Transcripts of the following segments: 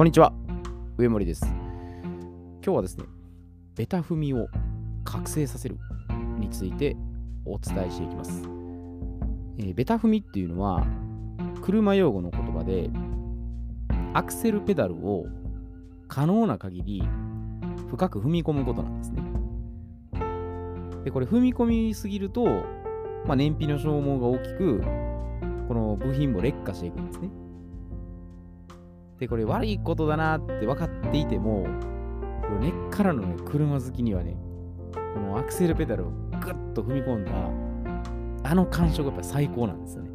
こんにちは、上森です。今日はですね、ベタ踏みを覚醒させるについてお伝えしていきます。えーベタ踏みっていうのは、車用語の言葉で、アクセルペダルを可能な限り深く踏み込むことなんですね。で、これ踏み込みすぎると、まあ、燃費の消耗が大きく、この部品も劣化していくんですね。で、これ悪いことだなって分かっていても、根っからのね、車好きにはね、このアクセルペダルをグッと踏み込んだ、あの感触がやっぱり最高なんですよね。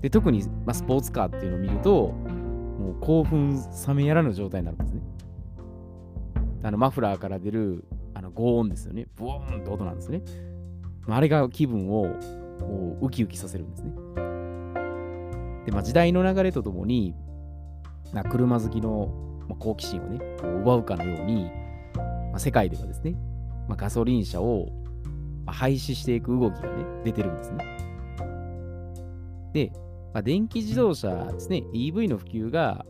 で、特に、まあ、スポーツカーっていうのを見ると、もう興奮冷めやらぬ状態になるんですね。あの、マフラーから出る、あの、轟音ですよね。ブオーンって音なんですね。まああれが気分をもうウキウキさせるんですね。で、まあ、時代の流れとともに、な車好きの、好奇心をね、こう奪うかのように、まあ、世界ではですね、まあ、ガソリン車を廃止していく動きがね、出てるんですね。で、まあ、電気自動車ですね、EV の普及が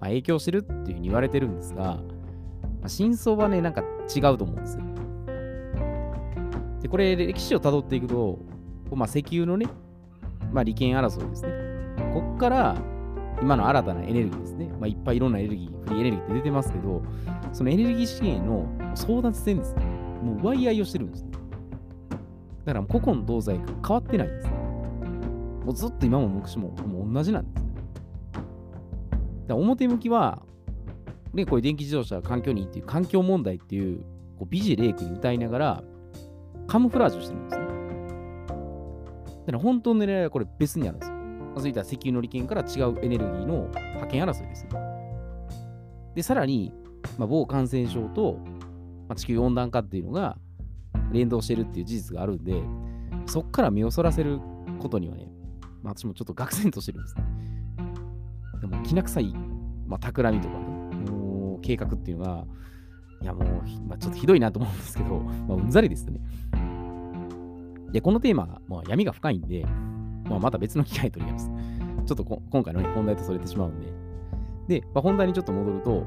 まあ影響してるっていうふうに言われてるんですが、まあ、真相はね、なんか違うと思うんですよ。で、これ、歴史をたどっていくと、まあ、石油のね、まあ、利権争いですね。こっから、今の新たなエネルギーですね。まあ、いっぱいいろんなエネルギー、フリーエネルギーって出てますけど、そのエネルギー資源の争奪戦ですね。もう奪い合いをしてるんですね。だから古今東西変わってないんですね。もうずっと今も昔ももう同じなんですね。だ表向きは、ね、こういう電気自動車環境にいいっていう環境問題っていうこう美辞麗句に歌いながらカムフラージュしてるんですね。だから本当の狙いはこれ別にあるんですよ。そういった石油の利権から違うエネルギーの覇権争いですね。で、さらに、まあ、某感染症と、まあ、地球温暖化っていうのが連動してるっていう事実があるんで、そっから目をそらせることにはね、まあ、私もちょっと愕然としてるんですね。でも、きな臭い、まあ、企みとかね、もう計画っていうのが、いやもう、まあ、ちょっとひどいなと思うんですけど、まあ、うんざりですよね。で、このテーマ、まあ、闇が深いんで、まあ、また別の機会取ります。ちょっと今回の、ね、本題とそれてしまうんで。で、まあ、本題にちょっと戻ると、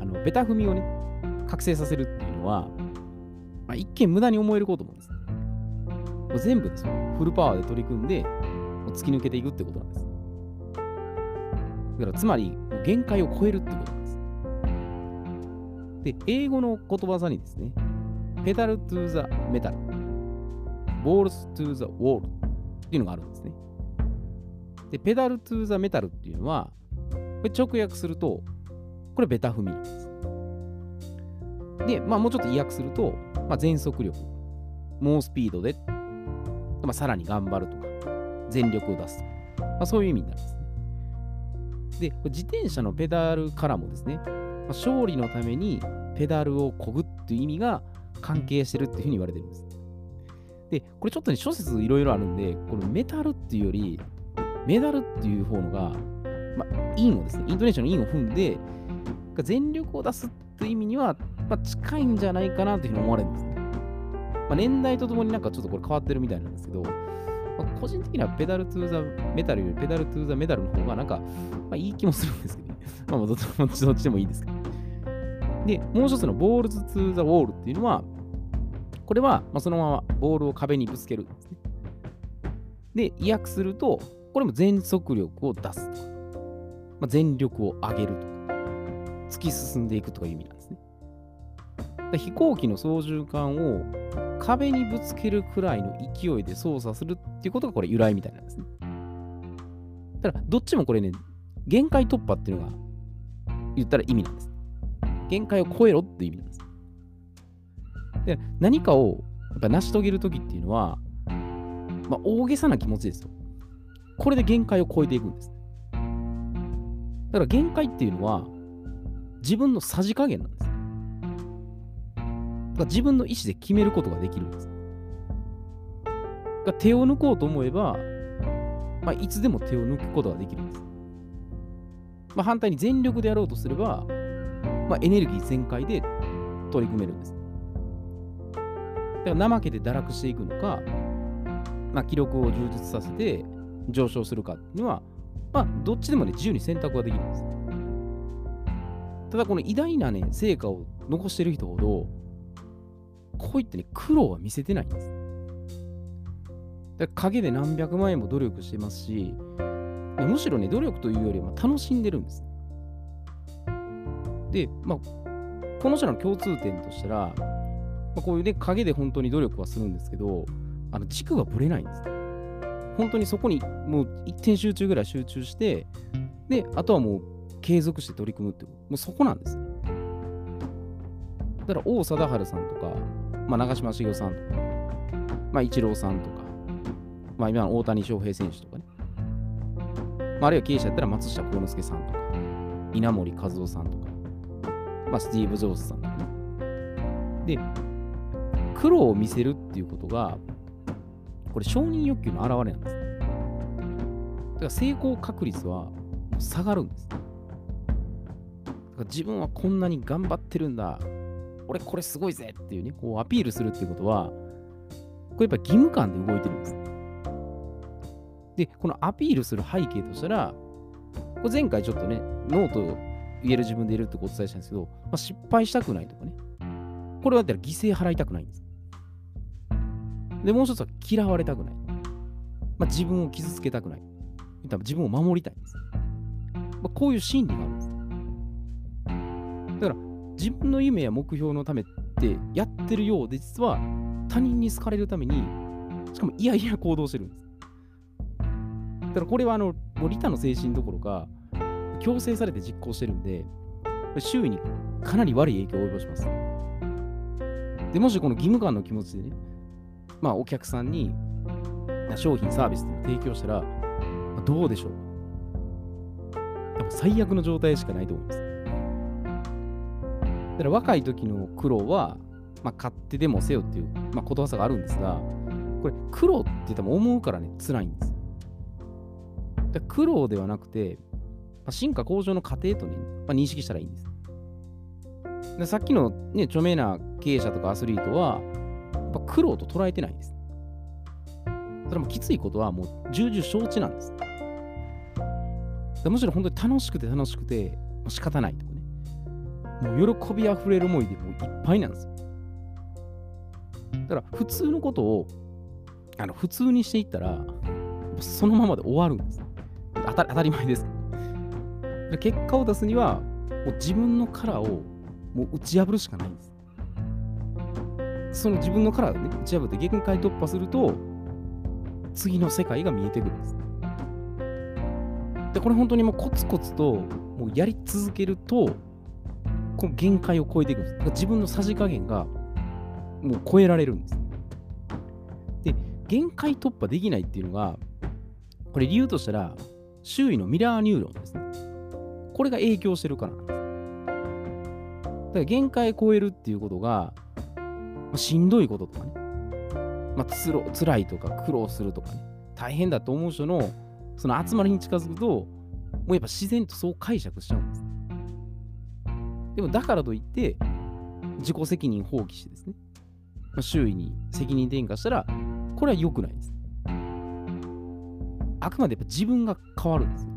あのベタ踏みをね、覚醒させるっていうのは、まあ、一見無駄に思えることもです。もう全部ですよ。フルパワーで取り組んで、突き抜けていくってことなんです。だから、つまり、限界を超えるってことなんです。で、英語の言葉さにですね、ペダルトゥーザメタル、ボールストゥーザウォールっていうのがあるんですね。で、ペダルトゥーザメタルっていうのは、これ直訳すると、これベタ踏みなんです。で、まあもうちょっと意訳すると、まあ、全速力、猛スピードで、まあ、さらに頑張るとか、全力を出すとか、まあ、そういう意味になるんですね。で、自転車のペダルからもですね、まあ、勝利のためにペダルを漕ぐっていう意味が関係してるっていうふうに言われてるんです。で、これちょっとね、諸説いろいろあるんで、このメタルっていうより、medal っていう方のが、まあ、インをですね、イントネーションのインを踏んで、全力を出すっていう意味には、まあ、近いんじゃないかなというふうに思われるんですね。まあ、年代とともになんかちょっとこれ変わってるみたいなんですけど、まあ、個人的には pedal to the metal より pedal to the medal の方がなんか、まあ、いい気もするんですけどね。まあ、どっちどっちでもいいですけど。で、もう一つの balls to the wall っていうのは、これは、まあ、そのままボールを壁にぶつけるですね。で、意訳すると、これも全速力を出すと、まあ、全力を上げるとか、突き進んでいくとかいう意味なんですね。飛行機の操縦桿を壁にぶつけるくらいの勢いで操作するっていうことがこれ由来みたいなんですね。ただ、どっちもこれね、限界突破っていうのが言ったら意味なんです。限界を超えろっていう意味なんです。で、何かをやっぱ成し遂げるときっていうのは、まあ、大げさな気持ちですよ。これで限界を超えていくんです。だから限界っていうのは、自分のさじ加減なんです。だから自分の意思で決めることができるんです。だから手を抜こうと思えば、まあ、いつでも手を抜くことができるんです。まあ、反対に全力でやろうとすれば、まあ、エネルギー全開で取り組めるんです。だから怠けて堕落していくのか、まあ、記録を充実させて上昇するかっていうのは、まあ、どっちでもね、自由に選択はできるんです。ただこの偉大なね、成果を残してる人ほど、こういったね、苦労は見せてないんです。だ陰で何百万円も努力してますし、むしろね、努力というよりは楽しんでるんです。で、まあ、この人の共通点としたら、まあ、こういうね、陰で本当に努力はするんですけど、あの軸がぶれないんです。本当にそこにもう一点集中ぐらい集中して、で、あとはもう継続して取り組むって。もうそこなんですね。だから、王貞治さんとか、まあ、長嶋茂雄さんとか、まあ、イチローさんとか、まあ、今の大谷翔平選手とかね、まあ、あるいは経営者やったら松下幸之助さんとか、稲森和夫さんとか、まあ、スティーブ・ジョーズさんとかね。で、苦労を見せるっていうことが、これ承認欲求の表れなんです。だから成功確率は下がるんです。だから自分はこんなに頑張ってるんだ。俺これすごいぜっていうね、こうアピールするっていうことは、これやっぱ義務感で動いてるんです。で、このアピールする背景としたら、これ前回ちょっとね、 NO と言える自分でいるってお伝えしたんですけど、まあ、失敗したくないとかね。これだったら犠牲払いたくないんです。で、もう一つは嫌われたくない。まあ、自分を傷つけたくない。自分を守りたいんです。まあ、こういう心理があるんです。だから、自分の夢や目標のためってやってるようで、実は他人に好かれるために、しかもいやいや行動してるんです。だからこれはあの、もう利他の精神どころか、強制されて実行してるんで、周囲にかなり悪い影響を及ぼします。で、もしこの義務感の気持ちでね、まあお客さんに商品、サービスを提供したら、どうでしょう多分最悪の状態しかないと思います。だから若い時の苦労は、まあ、勝手でもせよっていう、まあ、ことわざがあるんですが、これ苦労って言っても思うからね、辛いんです。で苦労ではなくて、まあ、進化向上の過程とね、まあ、認識したらいいんです。でさっきの、ね、著名な経営者とかアスリートは、ぱ苦労と捉えてないんです。それもきついことはもう重々承知なんです。むしろ本当に楽しくて楽しくて、まあ、仕方ないとかね。もう喜びあふれる思いでもういっぱいなんですよ。だから普通のことをあの普通にしていったら、そのままで終わるんです。当た当たり前です結果を出すには、もう自分の殻をもう打ち破るしかないんです。その自分の殻をね、打ち破って限界突破すると、次の世界が見えてくるんです。で、これ本当にもうコツコツともうやり続けると、この限界を超えていくんです。だから自分のさじ加減がもう超えられるんです。で、限界突破できないっていうのが、これ理由としたら、周囲のミラーニューロンですね。これが影響してるからなんです。だから限界超えるっていうことが、まあ、しんどいこととかね、まあ、つろ辛いとか苦労するとかね、大変だと思う人のその集まりに近づくと、もうやっぱ自然とそう解釈しちゃうんです。でもだからといって、自己責任放棄してですね、まあ、周囲に責任転嫁したら、これは良くないです。あくまでやっぱ自分が変わるんです。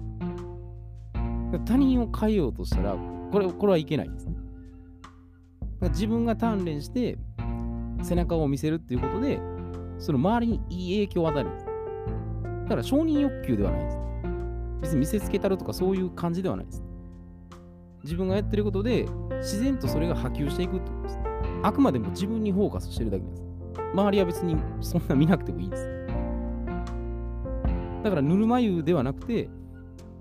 他人を変えようとしたら、これこれはいけないですね。自分が鍛錬して背中を見せるっていうことで、その周りにいい影響を与えるんです。だから承認欲求ではないです。別に見せつけたるとかそういう感じではないです。自分がやってることで自然とそれが波及していくってことです。あくまでも自分にフォーカスしてるだけです。周りは別にそんな見なくてもいいです。だからぬるま湯ではなくて、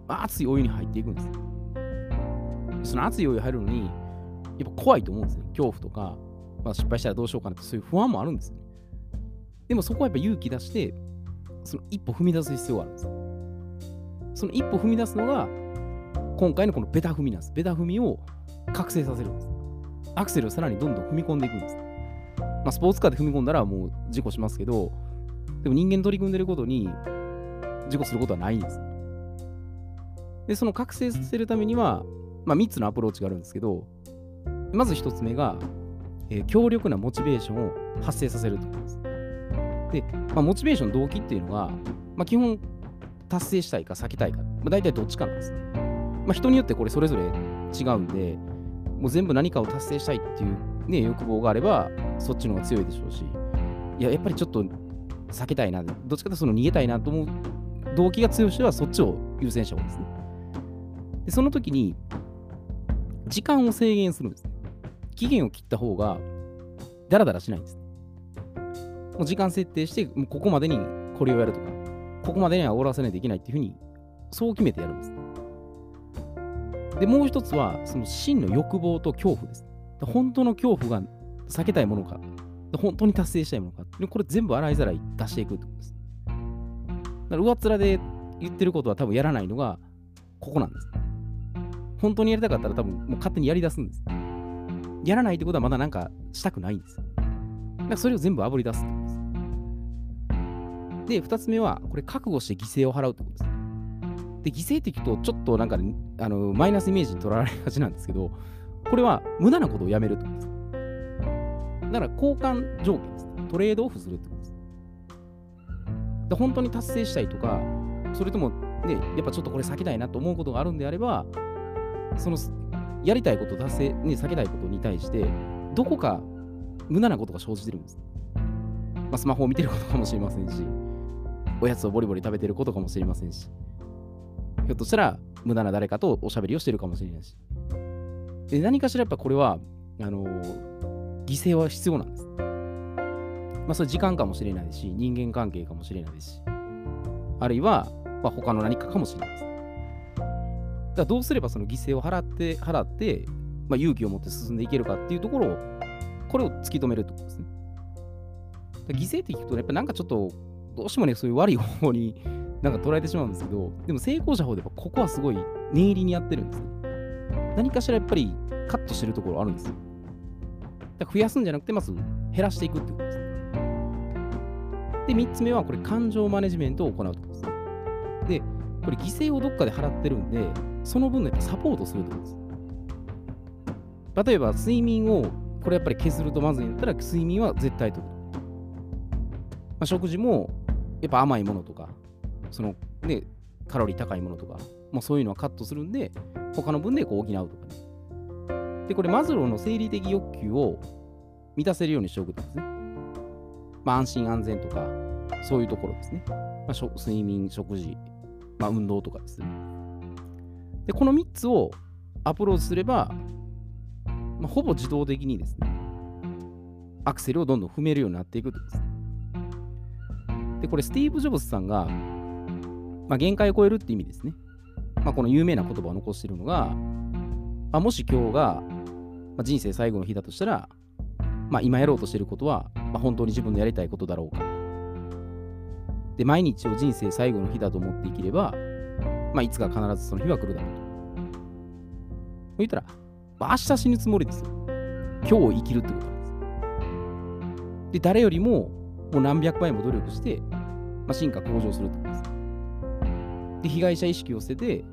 熱いお湯に入っていくんです。その熱いお湯入るのに、やっぱ怖いと思うんですね。恐怖とか、まあ、失敗したらどうしようかなって、そういう不安もあるんですね。でもそこはやっぱ勇気出して、その一歩踏み出す必要があるんです。その一歩踏み出すのが、今回のこのベタ踏みなんです。ベタ踏みを覚醒させるんです。アクセルをさらにどんどん踏み込んでいくんです。まあ、スポーツカーで踏み込んだらもう事故しますけど、でも人間取り組んでることに事故することはないんです。で、その覚醒させるためには、まあ、3つのアプローチがあるんですけど、まず1つ目が、えー、強力なモチベーションを発生させるということです。で、まあ、モチベーション、動機っていうのは、まあ、基本、達成したいか避けたいか、まあ、大体どっちかなんです。まあ、人によってこれそれぞれ違うんで、もう全部何かを達成したいっていうね、欲望があれば、そっちの方が強いでしょうし、いや、やっぱりちょっと避けたいな、どっちかというとその逃げたいなと思う動機が強い人はそっちを優先した方がいいですね。で、その時に、時間を制限するんですね。期限を切った方が、ダラダラしないんです。もう時間設定して、もうここまでにこれをやるとか、ここまでには終わらせないといけないっていうふうに、そう決めてやるんです。で、もう一つは、その真の欲望と恐怖です。本当の恐怖が避けたいものか、本当に達成したいものか、これ全部洗いざらい出していくってことです。だから上っ面で言ってることは多分やらないのが、ここなんです。本当にやりたかったら多分もう勝手にやり出すんです。やらないってことはまだなんかしたくないんです。だかそれを全部あぶり出すってことです。で、二つ目は、これ覚悟して犠牲を払うってことです。で、犠牲って聞くと、ちょっとなんか、ね、あのマイナスイメージに取らわれがちなんですけど、これは無駄なことをやめるってことです。だから交換条件です。トレードオフするってことです。で本当に達成したいとか、それとも、ね、やっぱちょっとこれ避けたいなと思うことがあるんであれば、そのやりたいこと達成、ね、避けたいことに対して、どこか無駄なことが生じてるんです。まあ、スマホを見てることかもしれませんし、おやつをボリボリ食べてることかもしれませんし、ひょっとしたら無駄な誰かとおしゃべりをしてるかもしれないし。で何かしらやっぱこれは、あのー、犠牲は必要なんです。まあ、それ時間かもしれないし、人間関係かもしれないし、あるいは、まあ、他の何かかもしれないです。だからどうすればその犠牲を払って、払って、まあ、勇気を持って進んでいけるかっていうところを、これを突き止めるってことですね。犠牲って聞くと、ねやっぱなんかちょっと、どうしてもね、そういう悪い方になんか捉えてしまうんですけど、でも成功者法ではここはすごい念入りにやってるんです何かしらやっぱりカットしてるところあるんですよ。だから増やすんじゃなくて、まず減らしていくってことです。で、3つ目はこれ感情マネジメントを行うところです。これ犠牲をどっかで払ってるんで、その分のやっぱサポートするってことです。例えば睡眠をこれやっぱり削るとまずいんだったら睡眠は絶対とる。まあ、食事もやっぱ甘いものとか、そのね、カロリー高いものとか、まあ、そういうのはカットするんで、他の分でこう補うとかね。で、これマズローの生理的欲求を満たせるようにしておくとですね。まあ、安心安全とか、そういうところですね。まあ、睡眠、食事、まあ、運動とかです。で、この3つをアプローチすれば、まあ、ほぼ自動的にですね、アクセルをどんどん踏めるようになっていくとです。で、これ、スティーブ・ジョブズさんが、まあ、限界を超えるって意味ですね。まあ、この有名な言葉を残しているのが、まあ、もし今日が、まあ、人生最後の日だとしたら、まあ、今やろうとしていることは、まあ、本当に自分のやりたいことだろうか。で、毎日を人生最後の日だと思って生きれば、まあ、いつか必ずその日は来るだろうと。言ったら、まあ、明日死ぬつもりですよ。今日生きるってことなんです。で、誰よりも、もう何百倍も努力して、まあ、進化向上するってことです。で、被害者意識を捨てて、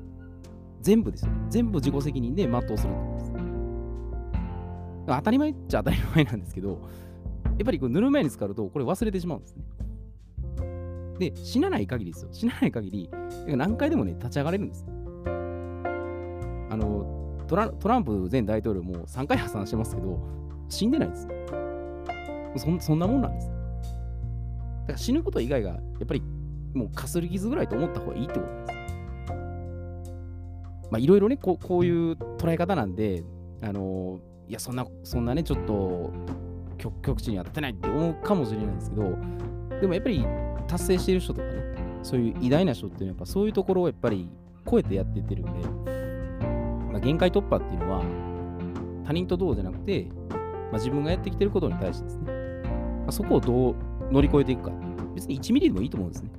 全部ですよ。全部自己責任で全うするってことです。当たり前っちゃ当たり前なんですけど、やっぱりこう塗る前に使うと、これ忘れてしまうんですね。で、死なない限りですよ。死なない限り、何回でもね、立ち上がれるんです。あのトラ、トランプ前大統領も3回破産してますけど、死んでないですそ。そんなもんなんです。だから死ぬこと以外が、やっぱりもうかすり傷ぐらいと思った方がいいってことです。まあ、いろいろねこう、こういう捉え方なんで、あのいや、そんな、そんなね、ちょっと極極地には立てないって思うかもしれないんですけど、でもやっぱり達成している人とかね、そういう偉大な人っていうのは、やっぱそういうところをやっぱり超えてやっていってるんで、まあ、限界突破っていうのは、他人とどうじゃなくて、まあ、自分がやってきてることに対してですね、まあ、そこをどう乗り越えていくか。別に1ミリでもいいと思うんですね。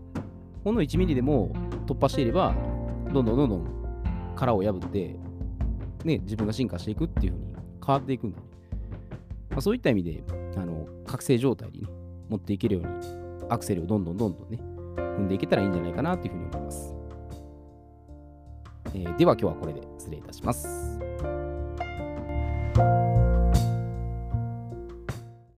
ほんの1ミリでも突破していれば、どんどんどんどん殻を破って、ね、自分が進化していくっていうふうに変わっていくんで、まあ、そういった意味で、あの、覚醒状態に、ね、持っていけるように、アクセルをどんどんどんどんね、踏んでいけたらいいんじゃないかなというふうに思います。えー、では今日はこれで失礼いたします。